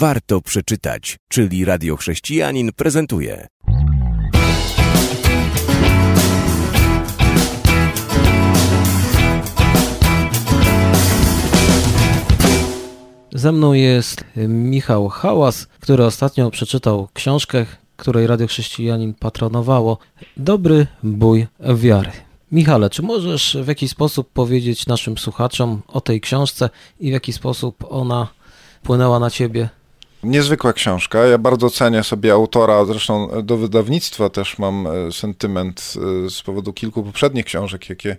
warto przeczytać, czyli Radio Chrześcijanin prezentuje. Ze mną jest Michał Hałas, który ostatnio przeczytał książkę, której Radio Chrześcijanin patronowało. Dobry bój wiary. Michale, czy możesz w jakiś sposób powiedzieć naszym słuchaczom o tej książce i w jaki sposób ona wpłynęła na ciebie? Niezwykła książka. Ja bardzo cenię sobie autora, zresztą do wydawnictwa też mam e, sentyment e, z powodu kilku poprzednich książek, jakie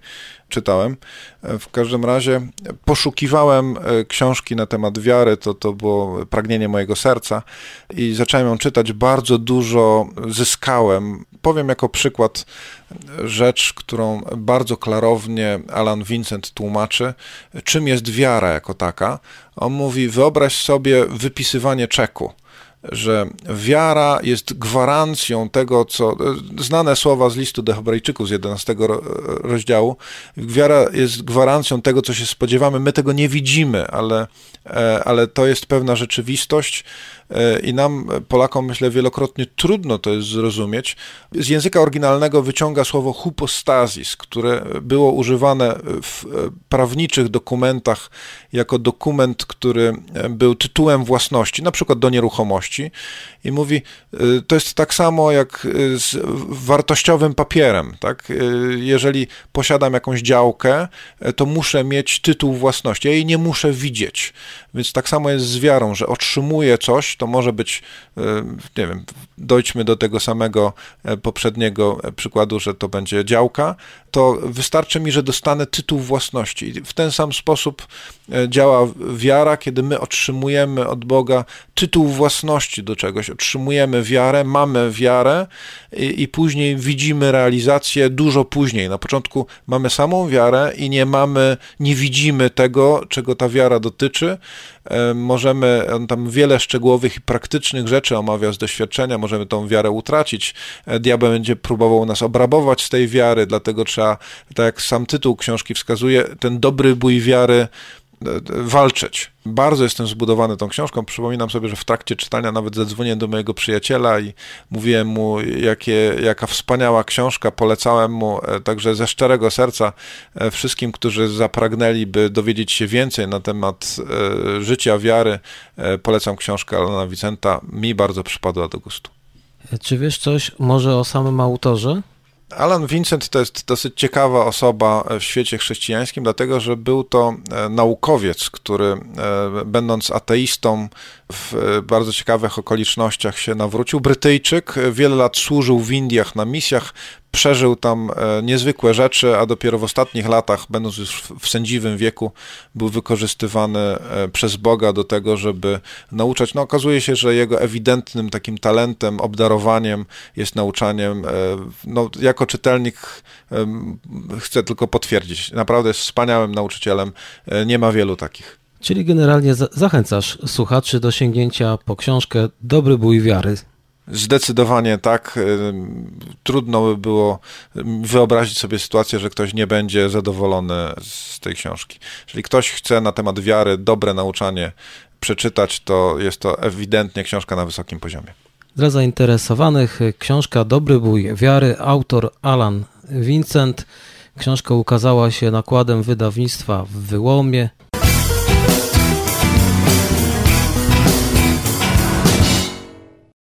czytałem. E, w każdym razie poszukiwałem książki na temat wiary, to, to było pragnienie mojego serca i zacząłem ją czytać. Bardzo dużo zyskałem. Powiem jako przykład rzecz, którą bardzo klarownie Alan Vincent tłumaczy, czym jest wiara jako taka. On mówi: wyobraź sobie wypisywanie czeku że wiara jest gwarancją tego, co. Znane słowa z listu do Hebrajczyków z 11 rozdziału. Wiara jest gwarancją tego, co się spodziewamy. My tego nie widzimy, ale, e, ale to jest pewna rzeczywistość. E, I nam, Polakom, myślę, wielokrotnie trudno to jest zrozumieć. Z języka oryginalnego wyciąga słowo hypostazis, które było używane w prawniczych dokumentach jako dokument, który był tytułem własności, na przykład do nieruchomości. I mówi, e, to jest tak samo jak z wartościowym papierem. Tak? E, jeżeli posiadam jakąś działkę, to muszę mieć tytuł własności. Ja jej nie muszę widzieć. Więc tak samo jest z wiarą, że otrzymuję coś, to może być, e, nie wiem, dojdźmy do tego samego e, poprzedniego e, przykładu, że to będzie działka, to wystarczy mi, że dostanę tytuł własności. W ten sam sposób działa wiara, kiedy my otrzymujemy od Boga tytuł własności do czegoś, otrzymujemy wiarę, mamy wiarę i, i później widzimy realizację dużo później. Na początku mamy samą wiarę i nie mamy, nie widzimy tego, czego ta wiara dotyczy, E, możemy, on tam wiele szczegółowych i praktycznych rzeczy omawia z doświadczenia, możemy tą wiarę utracić. E, diabeł będzie próbował nas obrabować z tej wiary, dlatego trzeba, tak jak sam tytuł książki wskazuje, ten dobry bój wiary walczyć. Bardzo jestem zbudowany tą książką. Przypominam sobie, że w trakcie czytania nawet zadzwoniłem do mojego przyjaciela i mówiłem mu, jakie, jaka wspaniała książka. Polecałem mu e, także ze szczerego serca e, wszystkim, którzy zapragnęliby dowiedzieć się więcej na temat e, życia, wiary. Polecam książkę Alana Vicenta. Mi bardzo przypadła do gustu. Czy wiesz coś może o samym autorze? Alan Vincent to jest dosyć ciekawa osoba w świecie chrześcijańskim, dlatego że był to e, naukowiec, który e, będąc ateistą w e, bardzo ciekawych okolicznościach się nawrócił. Brytyjczyk, wiele lat służył w Indiach na misjach, przeżył tam e, niezwykłe rzeczy, a dopiero w ostatnich latach, będąc już w sędziwym wieku, był wykorzystywany e, przez Boga do tego, żeby nauczać. No okazuje się, że jego ewidentnym takim talentem, obdarowaniem jest nauczaniem. No, jako czytelnik chcę tylko potwierdzić, naprawdę jest wspaniałym nauczycielem, nie ma wielu takich. Czyli generalnie zachęcasz słuchaczy do sięgnięcia po książkę Dobry bój wiary. Zdecydowanie tak. Trudno by było wyobrazić sobie sytuację, że ktoś nie będzie zadowolony z tej książki. Jeżeli ktoś chce na temat wiary dobre nauczanie przeczytać, to jest to ewidentnie książka na wysokim poziomie. Dla zainteresowanych książka Dobry bój wiary, autor Alan Vincent. Książka ukazała się nakładem wydawnictwa w Wyłomie.